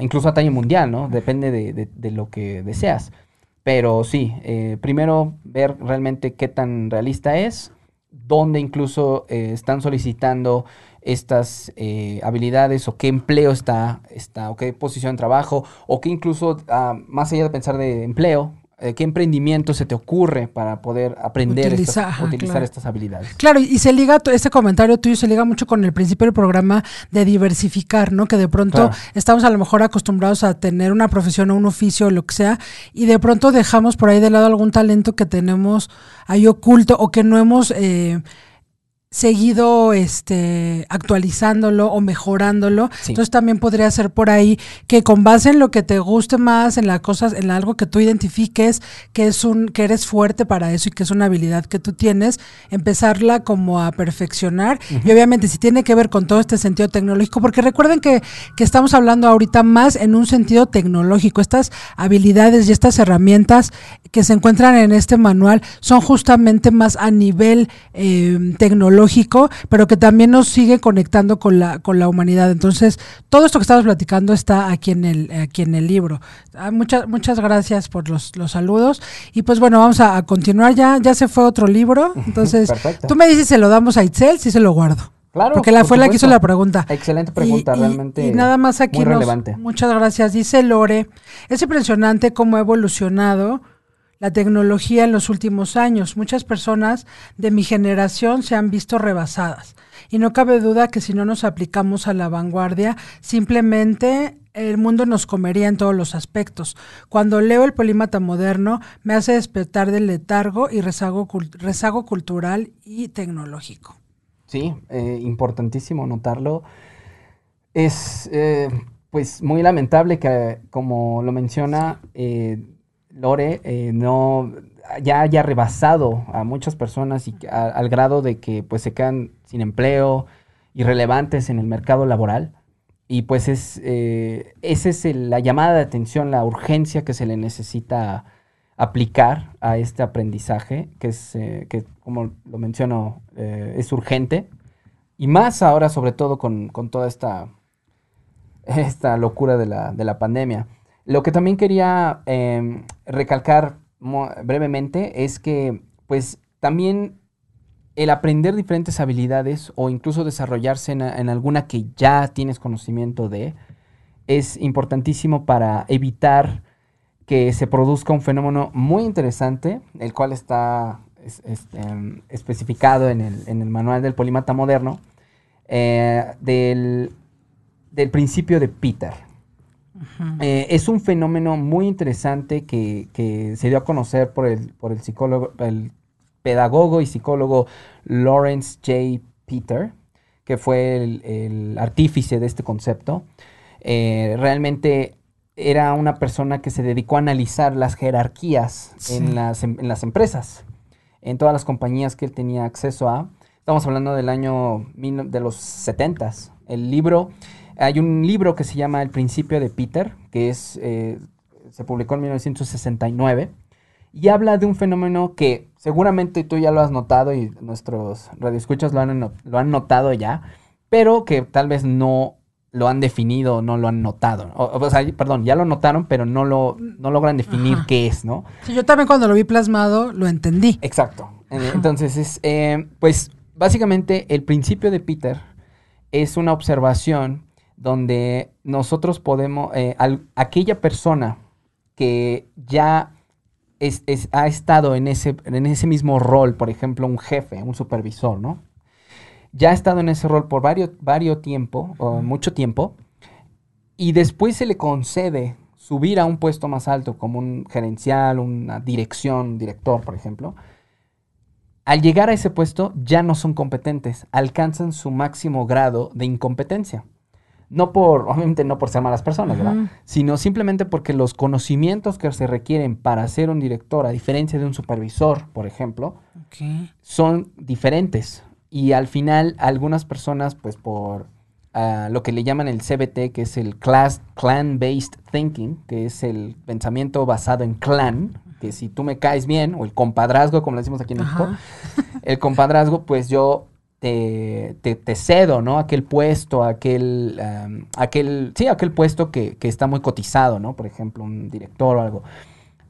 incluso a talla mundial, ¿no? Depende de, lo que deseas. Pero sí, eh, primero ver realmente qué tan realista es, dónde incluso eh, están solicitando estas habilidades o qué empleo está, está, o qué posición de trabajo, o qué incluso, ah, más allá de pensar de empleo, eh, ¿Qué emprendimiento se te ocurre para poder aprender utilizar, utilizar estas habilidades? Claro, y se liga, este comentario tuyo se liga mucho con el principio del programa de diversificar, ¿no? Que de pronto estamos a lo mejor acostumbrados a tener una profesión o un oficio o lo que sea, y de pronto dejamos por ahí de lado algún talento que tenemos ahí oculto o que no hemos... Eh, seguido este actualizándolo o mejorándolo. Entonces también podría ser por ahí que con base en lo que te guste más, en las cosas, en algo que tú identifiques, que es un, que eres fuerte para eso y que es una habilidad que tú tienes, empezarla como a perfeccionar. Y obviamente si tiene que ver con todo este sentido tecnológico, porque recuerden que, que estamos hablando ahorita más en un sentido tecnológico. Estas habilidades y estas herramientas que se encuentran en este manual son justamente más a nivel eh, tecnológico pero que también nos sigue conectando con la, con la humanidad. Entonces, todo esto que estamos platicando está aquí en el, aquí en el libro. Ah, muchas, muchas gracias por los, los saludos. Y pues bueno, vamos a, continuar ya. Ya se fue otro libro. Entonces, tú me dices se lo damos a Itzel, si se lo guardo. Claro. Porque la fue la que hizo la pregunta. Excelente pregunta, realmente. Y, nada más aquí. relevante. Muchas gracias. Dice Lore, es impresionante cómo ha evolucionado la tecnología en los últimos años. Muchas personas de mi generación se han visto rebasadas. Y no cabe duda que si no nos aplicamos a la vanguardia, simplemente el mundo nos comería en todos los aspectos. Cuando leo el polímata moderno, me hace despertar del letargo y rezago, cultural y tecnológico. Sí, eh, importantísimo notarlo. Es eh, pues muy lamentable que, como lo menciona, eh, Lore eh, no ya haya rebasado a muchas personas y al grado de que pues se quedan sin empleo, irrelevantes en el mercado laboral. Y pues es, eh, esa es la llamada de atención, la urgencia que se le necesita aplicar a este aprendizaje, que es, eh, que como lo menciono, es urgente. Y más ahora, sobre todo con, toda esta, esta locura de la, de la pandemia. Lo que también quería em, recalcar brevemente es que, pues, también el aprender diferentes habilidades o incluso desarrollarse en, alguna que ya tienes conocimiento de, es importantísimo para evitar que se produzca un fenómeno muy interesante, el cual está em, especificado en el, manual del polímata moderno, eh, del, del principio de Peter. Eh, es un fenómeno muy interesante que, se dio a conocer por el, por el psicólogo, el pedagogo y psicólogo Lawrence J. Peter, que fue el, artífice de este concepto. Eh, realmente era una persona que se dedicó a analizar las jerarquías en, las, en, las, empresas, en todas las compañías que él tenía acceso a. Estamos hablando del año de los 70 El libro hay un libro que se llama El principio de Peter, que es, eh, se publicó en 1969, y habla de un fenómeno que seguramente tú ya lo has notado y nuestros radioescuchas lo han, lo han notado ya, pero que tal vez no lo han definido, no lo han notado. O, sea, perdón, ya lo notaron, pero no lo no logran definir qué es, ¿no? Sí, yo también cuando lo vi plasmado lo entendí. Exacto. Entonces, es, eh, pues básicamente el principio de Peter es una observación donde nosotros podemos, eh, aquella persona que ya ha estado en ese, en ese mismo rol, por ejemplo, un jefe, un supervisor, ¿no? Ya ha estado en ese rol por varios, varios tiempo, o mucho tiempo, y después se le concede subir a un puesto más alto, como un gerencial, una dirección, director, por ejemplo, al llegar a ese puesto ya no son competentes, alcanzan su máximo grado de incompetencia no por, obviamente no por ser malas personas, ¿verdad? Sino simplemente porque los conocimientos que se requieren para ser un director, a diferencia de un supervisor, por ejemplo, son diferentes. Y al final, algunas personas, pues por ah, lo que le llaman el CBT, que es el class, Clan-Based Thinking, que es el pensamiento basado en clan, que si tú me caes bien, o el compadrazgo, como le decimos aquí en México, el compadrazgo, pues yo te, cedo, ¿no? Aquel puesto, aquel, aquel, sí, aquel puesto que, está muy cotizado, ¿no? Por ejemplo, un director o algo.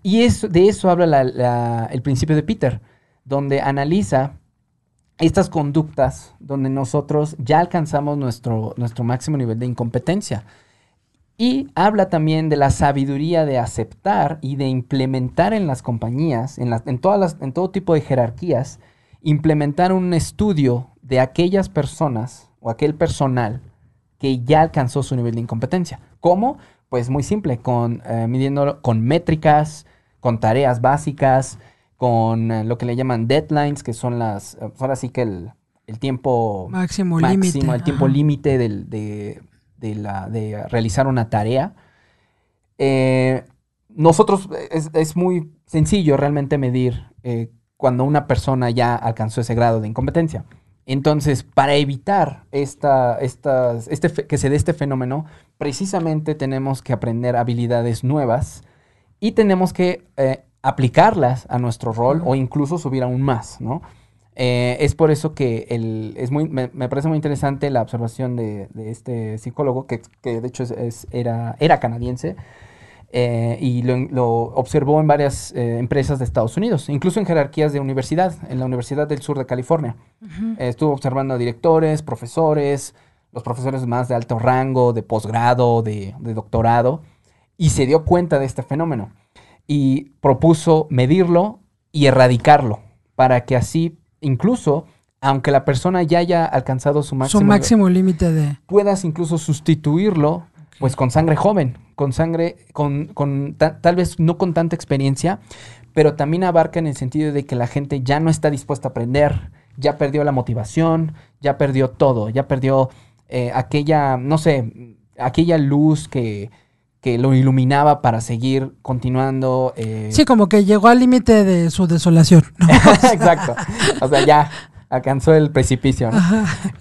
Y eso, de eso habla el principio de Peter, donde analiza estas conductas donde nosotros ya alcanzamos nuestro, nuestro máximo nivel de incompetencia. Y habla también de la sabiduría de aceptar y de implementar en las compañías, en, en, todas las, en todo tipo de jerarquías, implementar un estudio de aquellas personas o aquel personal que ya alcanzó su nivel de incompetencia. ¿Cómo? Pues muy simple, con, eh, midiéndolo con métricas, con tareas básicas, con eh, lo que le llaman deadlines, que son las, eh, ahora sí que el, tiempo máximo, límite. El tiempo límite de, la, de realizar una tarea. nosotros, es, muy sencillo realmente medir cuando una persona ya alcanzó ese grado de incompetencia. Entonces, para evitar esta, este, que se dé este fenómeno, precisamente tenemos que aprender habilidades nuevas y tenemos que eh, aplicarlas a nuestro rol o incluso subir aún más, ¿no? Eh, es por eso que el, es muy, me, parece muy interesante la observación de, este psicólogo, que, de hecho era, era canadiense, eh, y lo, observó en varias eh, empresas de Estados Unidos, incluso en jerarquías de universidad, en la Universidad del Sur de California. Eh, estuvo observando a directores, profesores, los profesores más de alto rango, de posgrado, de, de doctorado, y se dio cuenta de este fenómeno y propuso medirlo y erradicarlo para que así incluso aunque la persona ya haya alcanzado su máximo, su máximo límite de puedas incluso sustituirlo pues con sangre joven, con sangre, con, tal vez no con tanta experiencia, pero también abarca en el sentido de que la gente ya no está dispuesta a aprender, ya perdió la motivación, ya perdió todo, ya perdió eh, aquella, no sé, aquella luz que, que lo iluminaba para seguir continuando. Eh. Sí, como que llegó al límite de su desolación. Exacto. O sea, ya alcanzó el precipicio.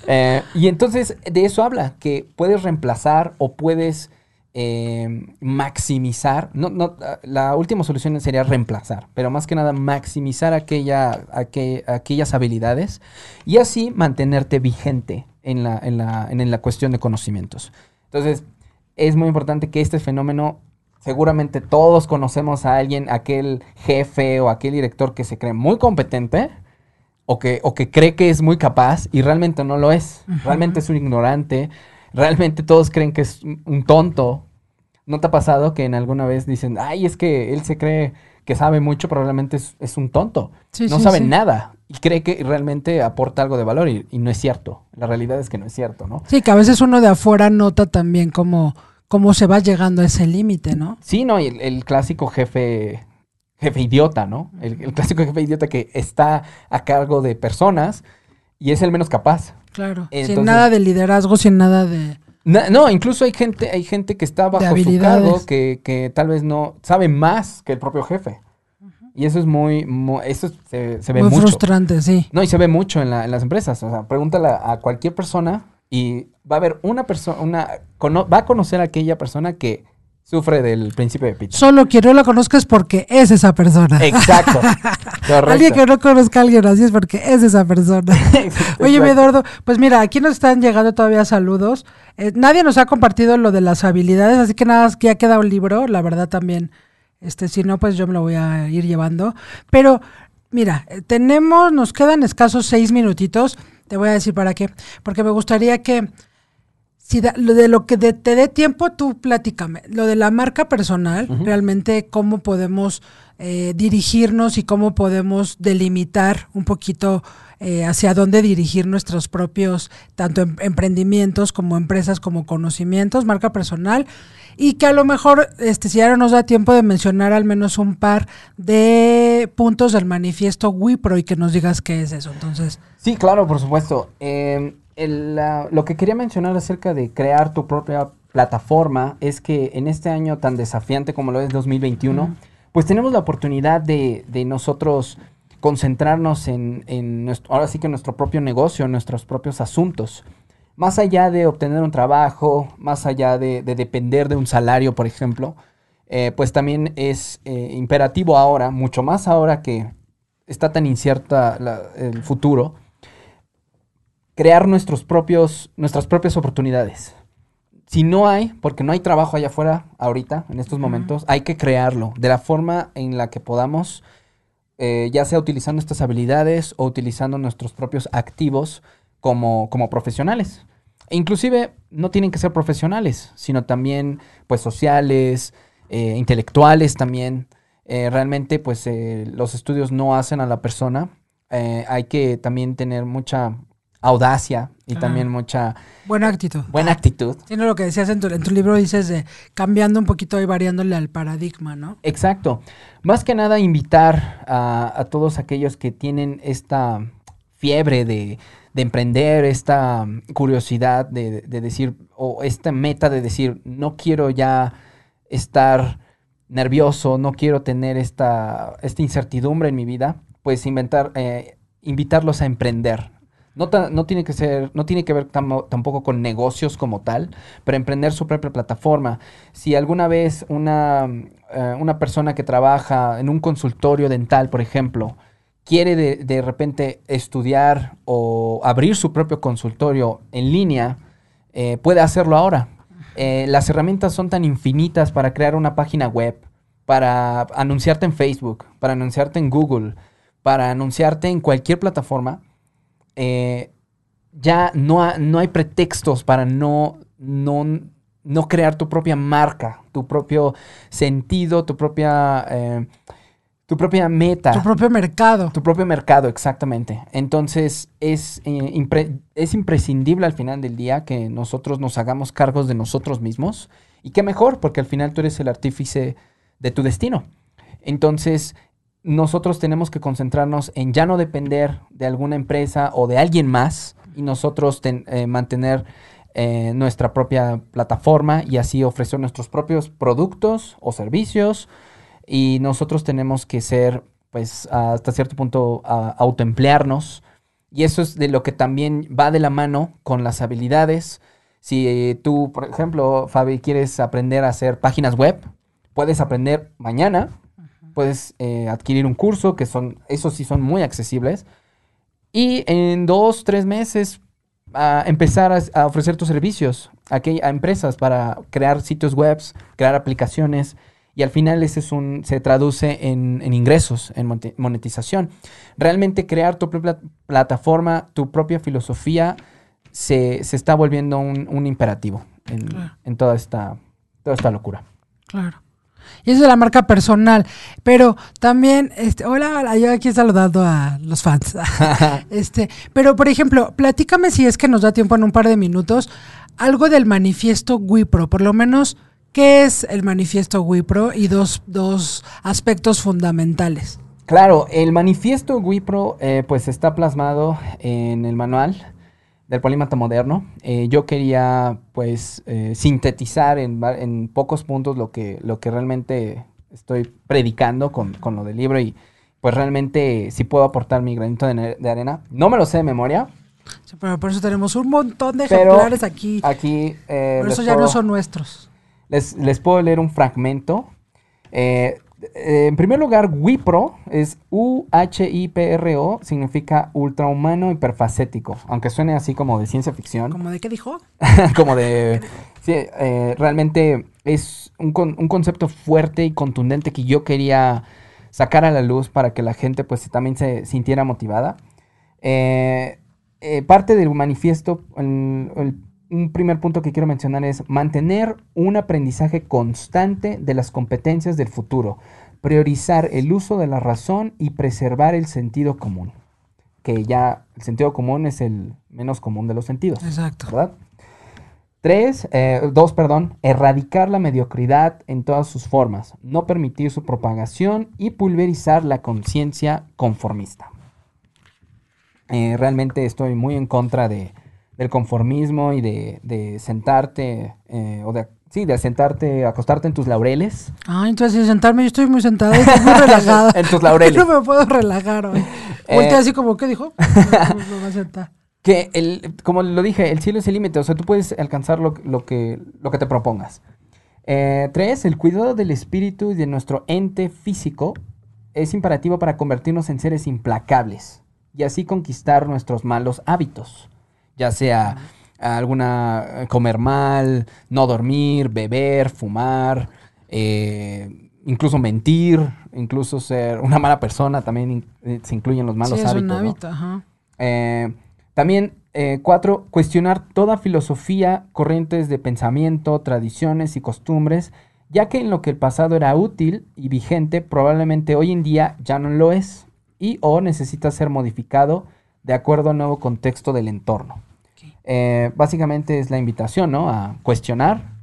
Eh, y entonces de eso habla, que puedes reemplazar o puedes eh, maximizar. No, no, la última solución sería reemplazar, pero más que nada maximizar aquella, aquellas habilidades y así mantenerte vigente en la, en, la, en la cuestión de conocimientos. Entonces, es muy importante que este fenómeno seguramente todos conocemos a alguien, aquel jefe o aquel director que se cree muy competente, o que, o que cree que es muy capaz y realmente no lo es. Realmente es un ignorante. Realmente todos creen que es un tonto. ¿No te ha pasado que en alguna vez dicen, ay, es que él se cree que sabe mucho, pero realmente es, un tonto? no sabe nada y cree que realmente aporta algo de valor y, no es cierto. La realidad es que no es cierto, ¿no? Sí, que a veces uno de afuera nota también cómo, cómo se va llegando a ese límite, ¿no? Sí, no, y el clásico jefe jefe idiota, ¿no? El, clásico jefe idiota que está a cargo de personas y es el menos capaz. Claro. sin nada de liderazgo, sin nada de. no, incluso hay gente, hay gente que está bajo su cargo que, que, tal vez no sabe más que el propio jefe. Y eso es muy, eso se, se ve muy frustrante, sí. No, y se ve mucho en, la, en las empresas. O sea, pregúntale a cualquier persona y va a haber una persona, una, va a conocer a aquella persona que sufre del principio de pizza. Solo quien no la conozca es porque es esa persona. Exacto. Alguien que no conozca a alguien así es porque es esa persona. Oye, Eduardo, pues mira, aquí nos están llegando todavía saludos. Eh, nadie nos ha compartido lo de las habilidades, así que nada, que ya queda un libro, la verdad también. Este, si no, pues yo me lo voy a ir llevando. Pero, mira, eh, tenemos, nos quedan escasos seis minutitos. Te voy a decir para qué. Porque me gustaría que si lo de lo que te dé tiempo, tú platícame. Lo de la marca personal, realmente cómo podemos eh, dirigirnos y cómo podemos delimitar un poquito eh, hacia dónde dirigir nuestros propios, tanto em, emprendimientos como empresas, como conocimientos, marca personal. Y que a lo mejor, este, si ahora nos da tiempo de mencionar al menos un par de puntos del manifiesto WIPRO y que nos digas qué es eso. Entonces. Sí, claro, por supuesto. Eh, lo que quería mencionar acerca de crear tu propia plataforma es que en este año tan desafiante como lo es 2021, pues tenemos la oportunidad de, nosotros concentrarnos en, nuestro, ahora sí que nuestro propio negocio, en nuestros propios asuntos. Más allá de obtener un trabajo, más allá de, depender de un salario, por ejemplo, eh, pues también es eh, imperativo ahora, mucho más ahora que está tan incierta el futuro, crear nuestros propios, nuestras propias oportunidades. Si no hay, porque no hay trabajo allá afuera ahorita, en estos momentos, hay que crearlo de la forma en la que podamos eh, ya sea utilizando estas habilidades o utilizando nuestros propios activos como, como profesionales. E inclusive no tienen que ser profesionales, sino también pues sociales, eh, intelectuales también. Eh, realmente pues los estudios no hacen a la persona. hay que también tener mucha audacia y también mucha... Buena actitud. Buena actitud. Tiene lo que decías en tu, en tu, libro, dices de cambiando un poquito y variándole al paradigma, ¿no? Exacto. Más que nada invitar a, todos aquellos que tienen esta fiebre de, emprender, esta curiosidad de, decir, o esta meta de decir, no quiero ya estar nervioso, no quiero tener esta, esta incertidumbre en mi vida, pues inventar, eh, invitarlos a emprender, no, no, tiene que ser, no tiene que ver tampoco con negocios como tal, pero emprender su propia plataforma. Si alguna vez una, eh, una persona que trabaja en un consultorio dental, por ejemplo, quiere de, repente estudiar o abrir su propio consultorio en línea, eh, puede hacerlo ahora. Eh, las herramientas son tan infinitas para crear una página web, para anunciarte en Facebook, para anunciarte en Google, para anunciarte en cualquier plataforma eh, ya no, no, hay pretextos para no, no, crear tu propia marca, tu propio sentido, tu propia, eh, tu propia meta. Tu propio mercado. Tu propio mercado, exactamente. Entonces es, eh, es imprescindible al final del día que nosotros nos hagamos cargos de nosotros mismos. Y qué mejor, porque al final tú eres el artífice de tu destino. Entonces, nosotros tenemos que concentrarnos en ya no depender de alguna empresa o de alguien más y nosotros eh, mantener eh, nuestra propia plataforma y así ofrecer nuestros propios productos o servicios. Y nosotros tenemos que ser pues hasta cierto punto autoemplearnos. Y eso es de lo que también va de la mano con las habilidades. Si tú, por ejemplo, Fabi, quieres aprender a hacer páginas web, puedes aprender mañana puedes eh, adquirir un curso, que son, esos sí son muy accesibles. Y en dos, tres meses empezar a, ofrecer tus servicios a, a, empresas para crear sitios web, crear aplicaciones. Y al final ese es un, se traduce en, ingresos, en monetización. Realmente crear tu propia plataforma, tu propia filosofía, se, está volviendo un, imperativo en, en toda, esta, toda esta locura. Claro. Y eso es la marca personal. Pero también, este, hola, hola, yo aquí saludando a los fans. este, pero por ejemplo, platícame si es que nos da tiempo en un par de minutos, algo del manifiesto WIPRO, por lo menos, ¿qué es el manifiesto WIPRO? Y dos, dos aspectos fundamentales. Claro, el manifiesto WIPRO eh, pues está plasmado en el manual del polímata moderno. Eh, yo quería, pues, eh, sintetizar en, pocos puntos lo que, lo que realmente estoy predicando con, lo del libro y, pues, realmente si puedo aportar mi granito de, arena. No me lo sé de memoria. pero por eso tenemos un montón de ejemplares aquí. Aquí. Eh, por eso ya no son nuestros. Les, les puedo leer un fragmento. Eh, en primer lugar, WIPRO es U-H-I-P-R-O, significa ultrahumano hiperfacético, aunque suene así como de ciencia ficción. ¿Como de qué dijo? como de... Sí, eh, realmente es un, concepto fuerte y contundente que yo quería sacar a la luz para que la gente pues también se sintiera motivada. Eh, parte del manifiesto, el un primer punto que quiero mencionar es mantener un aprendizaje constante de las competencias del futuro, priorizar el uso de la razón y preservar el sentido común. Que ya el sentido común es el menos común de los sentidos. Exacto. ¿Verdad? Tres, eh, dos, perdón, erradicar la mediocridad en todas sus formas, no permitir su propagación y pulverizar la conciencia conformista. Eh, realmente estoy muy en contra de, del conformismo y de, sentarte, eh, o de, sí, de sentarte, acostarte en tus laureles. Ah, entonces sentarme, yo estoy muy sentada, estoy muy relajada. en tus laureles. no me puedo relajar hoy. Eh, así como, ¿qué dijo? me, a sentar. Que, el, como lo dije, el cielo es el límite, o sea, tú puedes alcanzar lo, que, lo que te propongas. Eh, tres, el cuidado del espíritu y de nuestro ente físico es imperativo para convertirnos en seres implacables y así conquistar nuestros malos hábitos ya sea alguna comer mal, no dormir, beber, fumar, eh, incluso mentir, incluso ser una mala persona, también eh, se incluyen los malos sí, es hábitos. Eh, también, eh, cuatro, cuestionar toda filosofía, corrientes de pensamiento, tradiciones y costumbres, ya que en lo que el pasado era útil y vigente, probablemente hoy en día ya no lo es y o necesita ser modificado de acuerdo al nuevo contexto del entorno. Eh, básicamente es la invitación, ¿no? A cuestionar,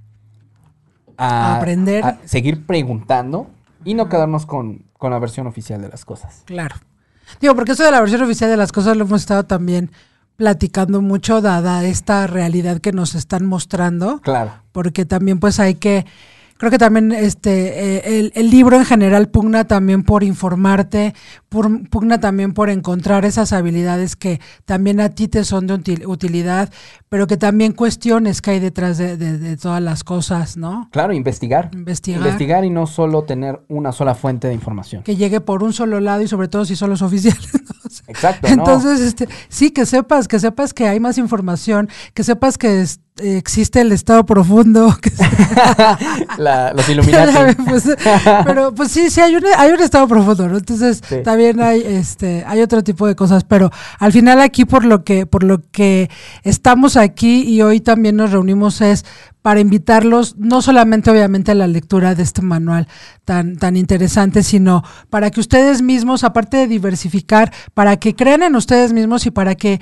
A aprender. a seguir preguntando y no quedarnos con, con la versión oficial de las cosas. Claro. Digo, porque eso de la versión oficial de las cosas lo hemos estado también platicando mucho, dada esta realidad que nos están mostrando, Claro. porque también pues hay que, creo que también este eh, el, el libro en general pugna también por informarte, por- pugna también por encontrar esas habilidades que también a ti te son de util- utilidad, pero que también cuestiones que hay detrás de, de- de todas las cosas, ¿no? Claro, investigar. Investigar. Investigar y no solo tener una sola fuente de información. Que llegue por un solo lado y sobre todo si son los oficiales. ¿no? Exacto, ¿no? Entonces, este, sí, que sepas, que sepas que hay más información, que sepas que es- eh, existe el estado profundo, que se- La- los Illuminati. Pues, pero pues sí, sí hay un, hay un estado profundo, ¿no? Entonces Sí. también hay este hay otro tipo de cosas, pero al final aquí por lo que por lo que estamos aquí y hoy también nos reunimos es para invitarlos no solamente obviamente a la lectura de este manual tan tan interesante, sino para que ustedes mismos aparte de diversificar, para que crean en ustedes mismos y para que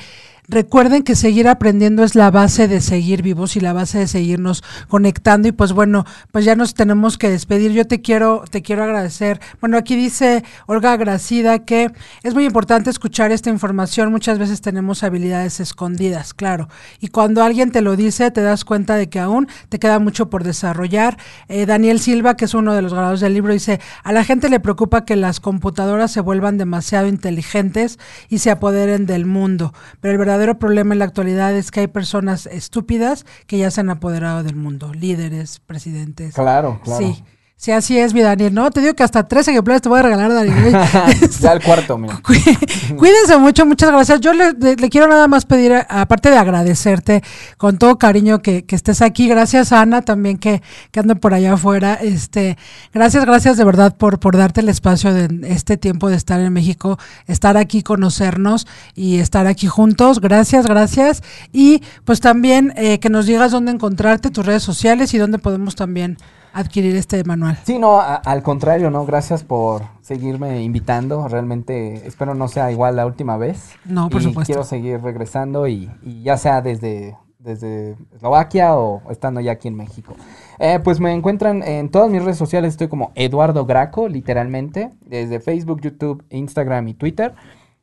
Recuerden que seguir aprendiendo es la base de seguir vivos y la base de seguirnos conectando y pues bueno, pues ya nos tenemos que despedir. Yo te quiero te quiero agradecer. Bueno, aquí dice Olga Gracida que es muy importante escuchar esta información. Muchas veces tenemos habilidades escondidas, claro. Y cuando alguien te lo dice, te das cuenta de que aún te queda mucho por desarrollar. Eh, Daniel Silva, que es uno de los grados del libro, dice, a la gente le preocupa que las computadoras se vuelvan demasiado inteligentes y se apoderen del mundo. Pero el verdadero problema en la actualidad es que hay personas estúpidas que ya se han apoderado del mundo, líderes, presidentes. Claro, claro. Sí. Sí, así es, mi Daniel. No, te digo que hasta tres ejemplares te voy a regalar, Daniel. ya el cuarto, mira. Cuí- Cuídense mucho, muchas gracias. Yo le, le- le quiero nada más pedir, a- aparte de agradecerte con todo cariño que, que estés aquí. Gracias, Ana, también que, que anda por allá afuera. Este, gracias, gracias de verdad por, por darte el espacio de este tiempo de estar en México, estar aquí, conocernos y estar aquí juntos. Gracias, gracias. Y pues también eh, que nos digas dónde encontrarte, tus redes sociales y dónde podemos también adquirir este manual. Sí, no, a- al contrario, no, gracias por seguirme invitando. Realmente espero no sea igual la última vez. No, por y supuesto. Quiero seguir regresando y, y ya sea desde, desde Eslovaquia o estando ya aquí en México. Eh, pues me encuentran en todas mis redes sociales, estoy como Eduardo Graco, literalmente, desde Facebook, YouTube, Instagram y Twitter.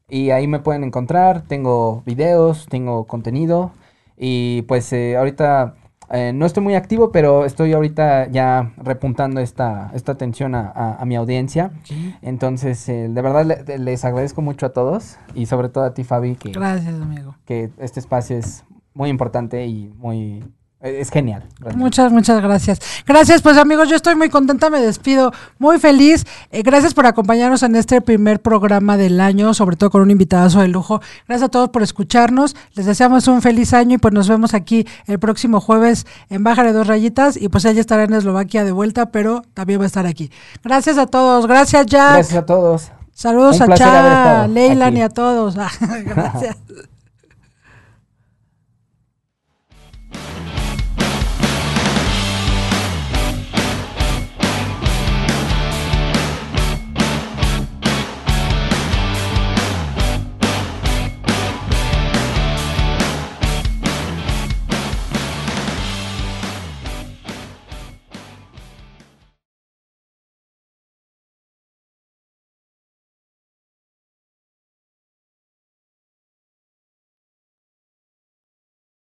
Y ahí me pueden encontrar, tengo videos, tengo contenido. Y pues eh, ahorita eh, no estoy muy activo, pero estoy ahorita ya repuntando esta, esta atención a, a- a mi audiencia. Entonces, eh, de verdad le- les agradezco mucho a todos y sobre todo a ti, Fabi, que, Gracias, amigo. que este espacio es muy importante y muy... eh, Es genial. realmente. Muchas, muchas gracias. Gracias, pues amigos, yo estoy muy contenta, me despido, muy feliz. Eh, gracias por acompañarnos en este primer programa del año, sobre todo con un invitadazo de lujo. Gracias a todos por escucharnos. Les deseamos un feliz año y pues nos vemos aquí el próximo jueves en Baja de Dos Rayitas y pues ella estará en Eslovaquia de vuelta, pero también va a estar aquí. Gracias a todos. Gracias, Jack. Gracias a todos. Saludos Un a Cha, Leylan y a todos. gracias.